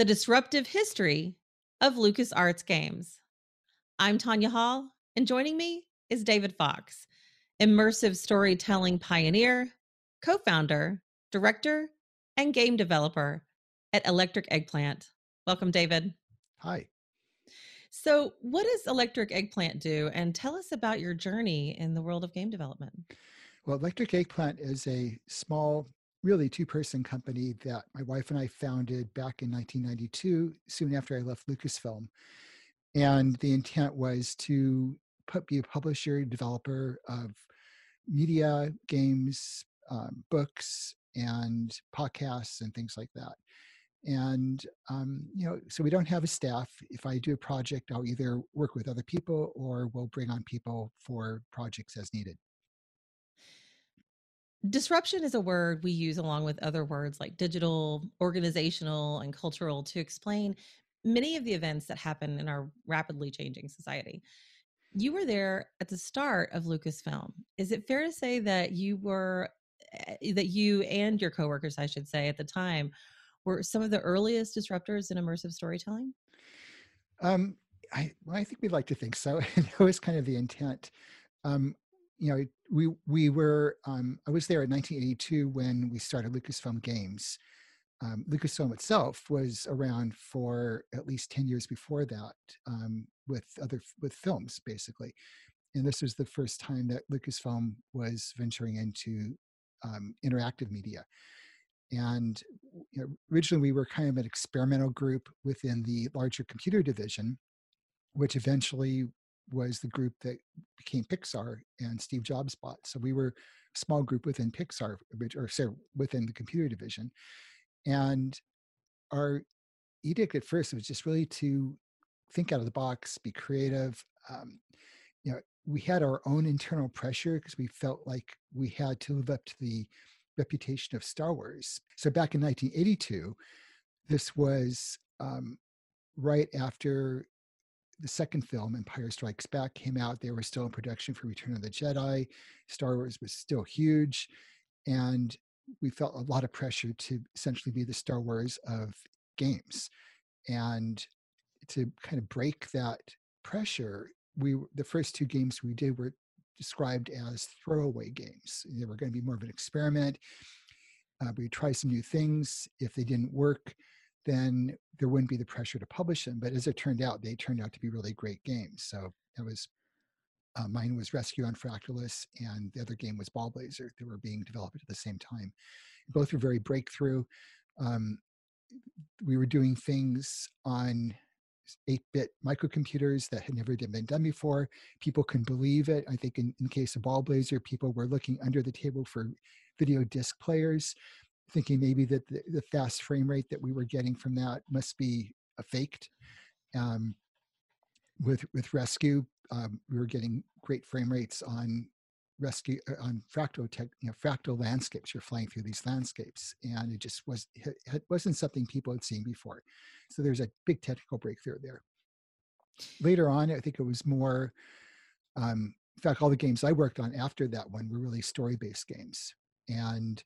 The Disruptive History of LucasArts Games. I'm Tanya Hall, and joining me is David Fox, immersive storytelling pioneer, co founder, director, and game developer at Electric Eggplant. Welcome, David. Hi. So, what does Electric Eggplant do? And tell us about your journey in the world of game development. Well, Electric Eggplant is a small, really two person company that my wife and I founded back in 1992, soon after I left Lucasfilm. And the intent was to put, be a publisher, developer of media, games, um, books, and podcasts, and things like that. And um, you know so we don't have a staff. If i do a project i'll either work with other people or we'll bring on people for projects as needed disruption is a word we use along with other words like digital organizational and cultural to explain many of the events that happen in our rapidly changing society you were there at the start of lucasfilm is it fair to say that you were eh, that you and your coworkers i should say at the time were some of the earliest disruptors in immersive storytelling? Um, I, well, I think we'd like to think so. that was kind of the intent. Um, you know, we we were. Um, I was there in 1982 when we started Lucasfilm Games. Um, Lucasfilm itself was around for at least 10 years before that, um, with other with films basically. And this was the first time that Lucasfilm was venturing into um, interactive media. And you know, originally, we were kind of an experimental group within the larger computer division, which eventually was the group that became Pixar and Steve Jobs bought. So we were a small group within Pixar, or sorry, within the computer division. And our edict at first was just really to think out of the box, be creative. Um, you know, we had our own internal pressure because we felt like we had to live up to the reputation of Star Wars. So back in 1982, this was um, right after the second film, Empire Strikes Back, came out. They were still in production for Return of the Jedi. Star Wars was still huge. And we felt a lot of pressure to essentially be the Star Wars of games. And to kind of break that pressure, we the first two games we did were described as throwaway games. They were going to be more of an experiment. Uh, we try some new things. If they didn't work, then there wouldn't be the pressure to publish them. But as it turned out, they turned out to be really great games. So that was uh, mine was Rescue on Fractalus, and the other game was Ballblazer. They were being developed at the same time. Both were very breakthrough. Um, we were doing things on 8-bit microcomputers that had never been done before. People can believe it. I think in, in case of Ballblazer, people were looking under the table for video disc players, thinking maybe that the, the fast frame rate that we were getting from that must be a faked. Um, with with Rescue, um, we were getting great frame rates on rescue uh, on fractal tech, you know, fractal landscapes. You're flying through these landscapes, and it just was it wasn't something people had seen before. So there's a big technical breakthrough there. Later on, I think it was more. Um, in fact, all the games I worked on after that one were really story-based games, and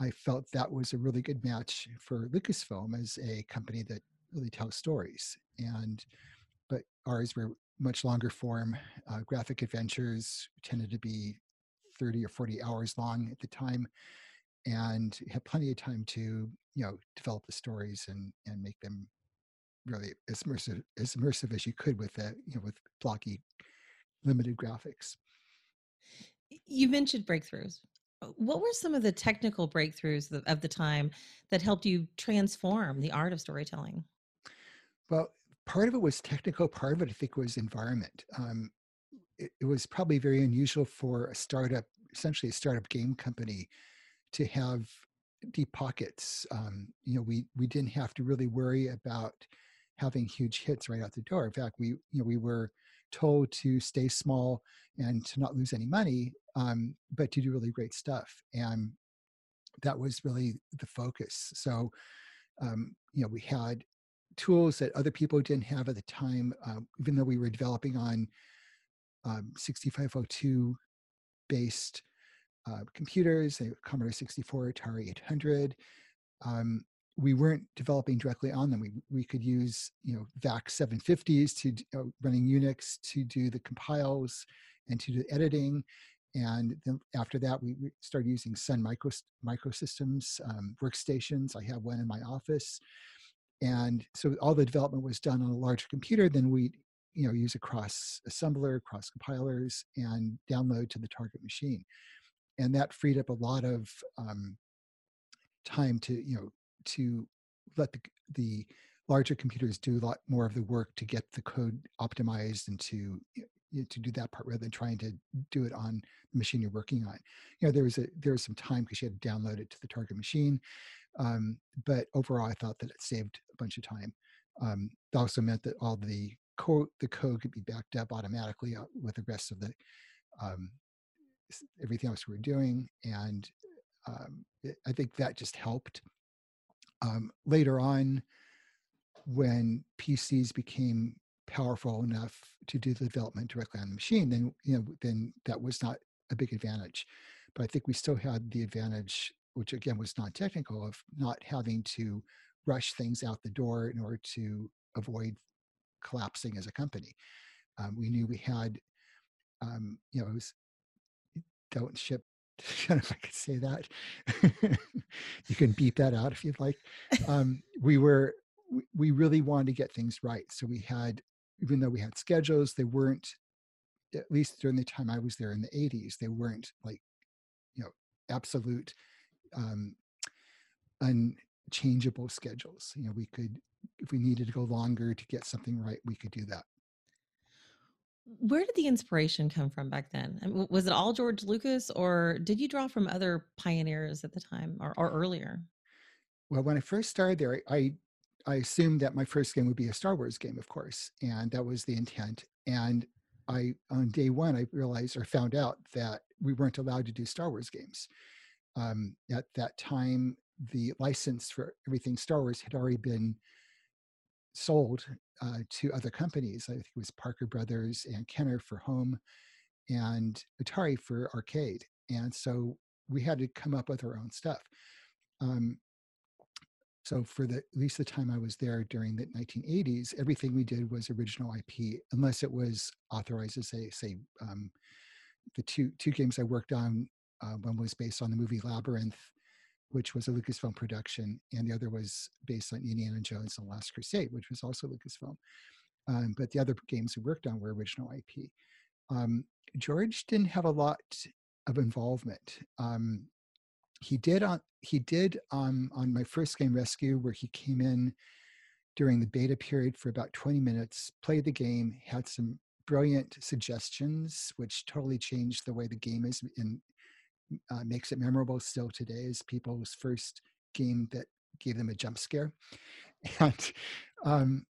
I felt that was a really good match for Lucasfilm as a company that really tells stories. And but ours were much longer form. Uh, graphic adventures tended to be 30 or 40 hours long at the time and had plenty of time to you know develop the stories and and make them really as immersive as immersive as you could with that you know with blocky limited graphics you mentioned breakthroughs what were some of the technical breakthroughs of the time that helped you transform the art of storytelling well part of it was technical part of it i think was environment um, it, it was probably very unusual for a startup, essentially a startup game company, to have deep pockets. Um, you know, we we didn't have to really worry about having huge hits right out the door. In fact, we you know we were told to stay small and to not lose any money, um, but to do really great stuff. And that was really the focus. So, um, you know, we had tools that other people didn't have at the time, uh, even though we were developing on um, 6502 based uh, computers, Commodore 64, Atari 800. Um, we weren't developing directly on them. We, we could use, you know, VAX 750s to uh, running Unix to do the compiles and to do the editing. And then after that, we, we started using Sun micro, microsystems um, workstations. I have one in my office. And so all the development was done on a larger computer. Then we, you know, use a cross assembler, cross compilers, and download to the target machine. And that freed up a lot of um, time to, you know, to let the, the larger computers do a lot more of the work to get the code optimized and to to do that part rather than trying to do it on the machine you're working on. You know, there was a there was some time because you had to download it to the target machine, um, but overall, I thought that it saved a bunch of time. Um, it also meant that all the code the code could be backed up automatically uh, with the rest of the um, everything else we were doing, and um, it, I think that just helped um, later on, when PCs became powerful enough to do the development directly on the machine, then you know then that was not a big advantage. But I think we still had the advantage, which again was non-technical, of not having to rush things out the door in order to avoid collapsing as a company. Um, we knew we had, um, you know, it was don't ship I if I could say that. you can beep that out if you'd like. Um, we were we, we really wanted to get things right, so we had even though we had schedules, they weren't at least during the time I was there in the 80s, they weren't like you know absolute um, unchangeable schedules. You know, we could if we needed to go longer to get something right, we could do that where did the inspiration come from back then? I mean, was it all George Lucas, or did you draw from other pioneers at the time or, or earlier? Well, when I first started there, I I assumed that my first game would be a Star Wars game, of course, and that was the intent. And I on day one, I realized or found out that we weren't allowed to do Star Wars games. Um, at that time, the license for everything Star Wars had already been sold uh, to other companies. I think it was Parker Brothers and Kenner for home and Atari for arcade. And so we had to come up with our own stuff. Um, so for the at least the time I was there during the 1980s, everything we did was original IP, unless it was authorized as say say um, the two two games I worked on. Uh, one was based on the movie Labyrinth, which was a Lucasfilm production, and the other was based on Indiana Jones and the Last Crusade, which was also Lucasfilm. Um, but the other games we worked on were original IP. Um, George didn't have a lot of involvement. Um, he did on he did um, on my first game Rescue, where he came in during the beta period for about 20 minutes, played the game, had some brilliant suggestions, which totally changed the way the game is in uh, makes it memorable still today is people's first game that gave them a jump scare. And um,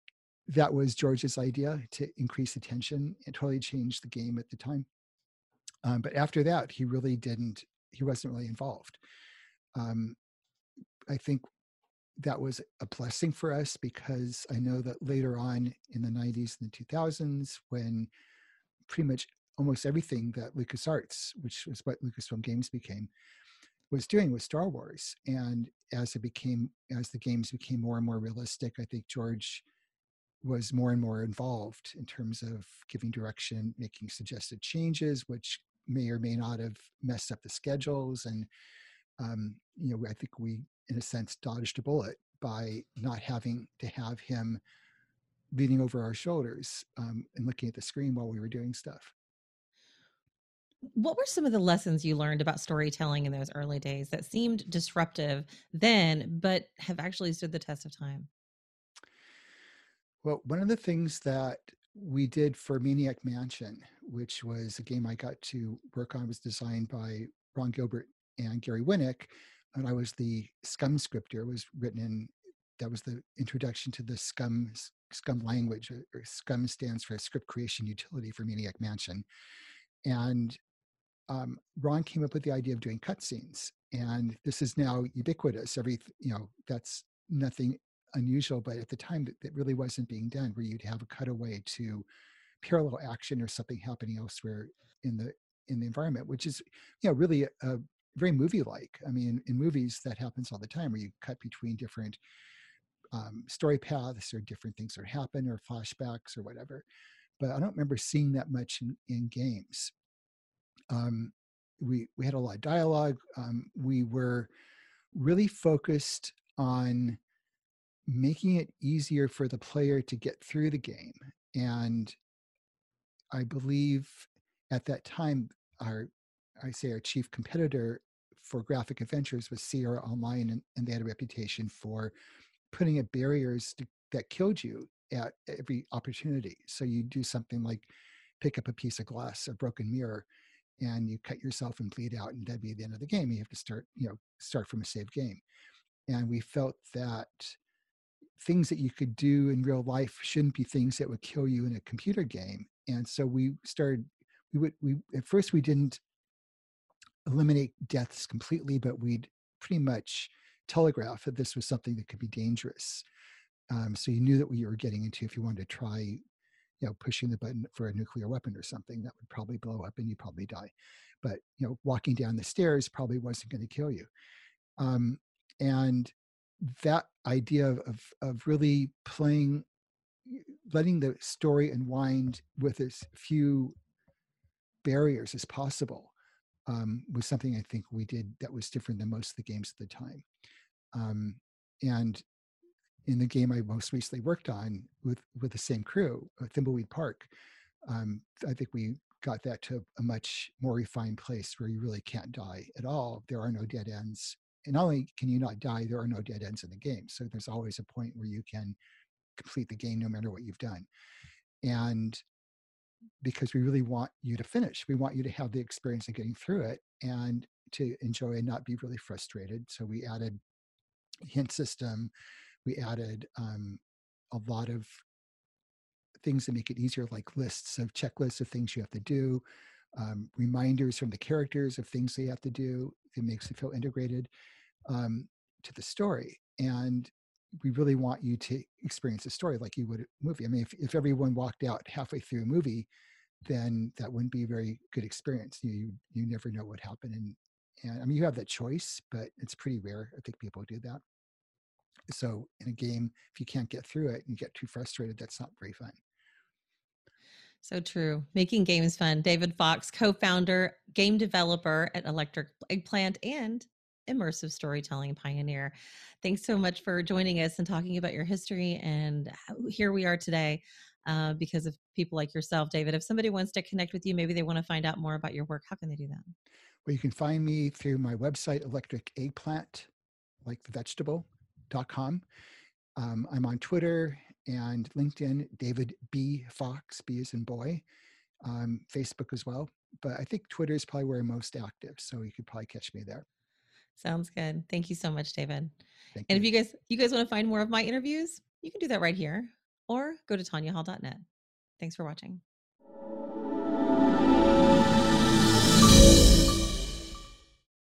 that was George's idea to increase attention. It totally changed the game at the time. Um, but after that, he really didn't, he wasn't really involved. Um, I think that was a blessing for us because I know that later on in the 90s and the 2000s, when pretty much almost everything that LucasArts, which was what Lucasfilm Games became, was doing with Star Wars. And as it became, as the games became more and more realistic, I think George was more and more involved in terms of giving direction, making suggested changes, which may or may not have messed up the schedules. And, um, you know, I think we, in a sense, dodged a bullet by not having to have him leaning over our shoulders um, and looking at the screen while we were doing stuff. What were some of the lessons you learned about storytelling in those early days that seemed disruptive then, but have actually stood the test of time? Well, one of the things that we did for Maniac Mansion, which was a game I got to work on, was designed by Ron Gilbert and Gary Winnick, and I was the SCUMM scripter. It was written in that was the introduction to the SCUMM SCUMM language. Or SCUMM stands for Script Creation Utility for Maniac Mansion, and um, Ron came up with the idea of doing cutscenes, and this is now ubiquitous. Every you know, that's nothing unusual, but at the time, that, that really wasn't being done. Where you'd have a cutaway to parallel action or something happening elsewhere in the in the environment, which is you know really a, very movie like. I mean, in movies, that happens all the time where you cut between different um, story paths or different things that happen or flashbacks or whatever. But I don't remember seeing that much in, in games. Um, we, we had a lot of dialogue. Um, we were really focused on making it easier for the player to get through the game. And I believe at that time, our I say our chief competitor for graphic adventures was Sierra Online, and, and they had a reputation for putting up barriers to, that killed you at every opportunity. So you do something like pick up a piece of glass, a broken mirror, and you cut yourself and bleed out, and that'd be the end of the game. You have to start, you know, start from a save game. And we felt that things that you could do in real life shouldn't be things that would kill you in a computer game. And so we started. We would we at first we didn't eliminate deaths completely, but we'd pretty much telegraph that this was something that could be dangerous. Um, so you knew that what you were getting into if you wanted to try, you know, pushing the button for a nuclear weapon or something that would probably blow up and you probably die. But you know, walking down the stairs probably wasn't going to kill you. Um, and that idea of of really playing, letting the story unwind with as few barriers as possible um, was something I think we did that was different than most of the games at the time. Um, and in the game I most recently worked on with with the same crew, uh, Thimbleweed Park, um, I think we got that to a much more refined place where you really can't die at all. There are no dead ends. And not only can you not die, there are no dead ends in the game. So there's always a point where you can complete the game no matter what you've done. And because we really want you to finish. We want you to have the experience of getting through it and to enjoy and not be really frustrated. So we added hint system. We added um, a lot of things that make it easier, like lists of checklists of things you have to do, um, reminders from the characters of things they have to do. It makes it feel integrated um, to the story. And we really want you to experience a story like you would a movie. I mean, if, if everyone walked out halfway through a movie, then that wouldn't be a very good experience. You you, you never know what happened, and and I mean you have that choice, but it's pretty rare. I think people do that. So in a game, if you can't get through it and you get too frustrated, that's not very fun. So true. Making games fun. David Fox, co-founder, game developer at Electric Eggplant, and immersive storytelling pioneer. Thanks so much for joining us and talking about your history. And here we are today uh, because of people like yourself, David. If somebody wants to connect with you, maybe they want to find out more about your work, how can they do that? Well, you can find me through my website, Electric Eggplant, like the vegetable.com. Um, I'm on Twitter and LinkedIn, David B. Fox, B is in boy, um, Facebook as well. But I think Twitter is probably where I'm most active. So you could probably catch me there. Sounds good. Thank you so much, David. Thank and you. if you guys you guys want to find more of my interviews, you can do that right here or go to tanyahall.net. Thanks for watching.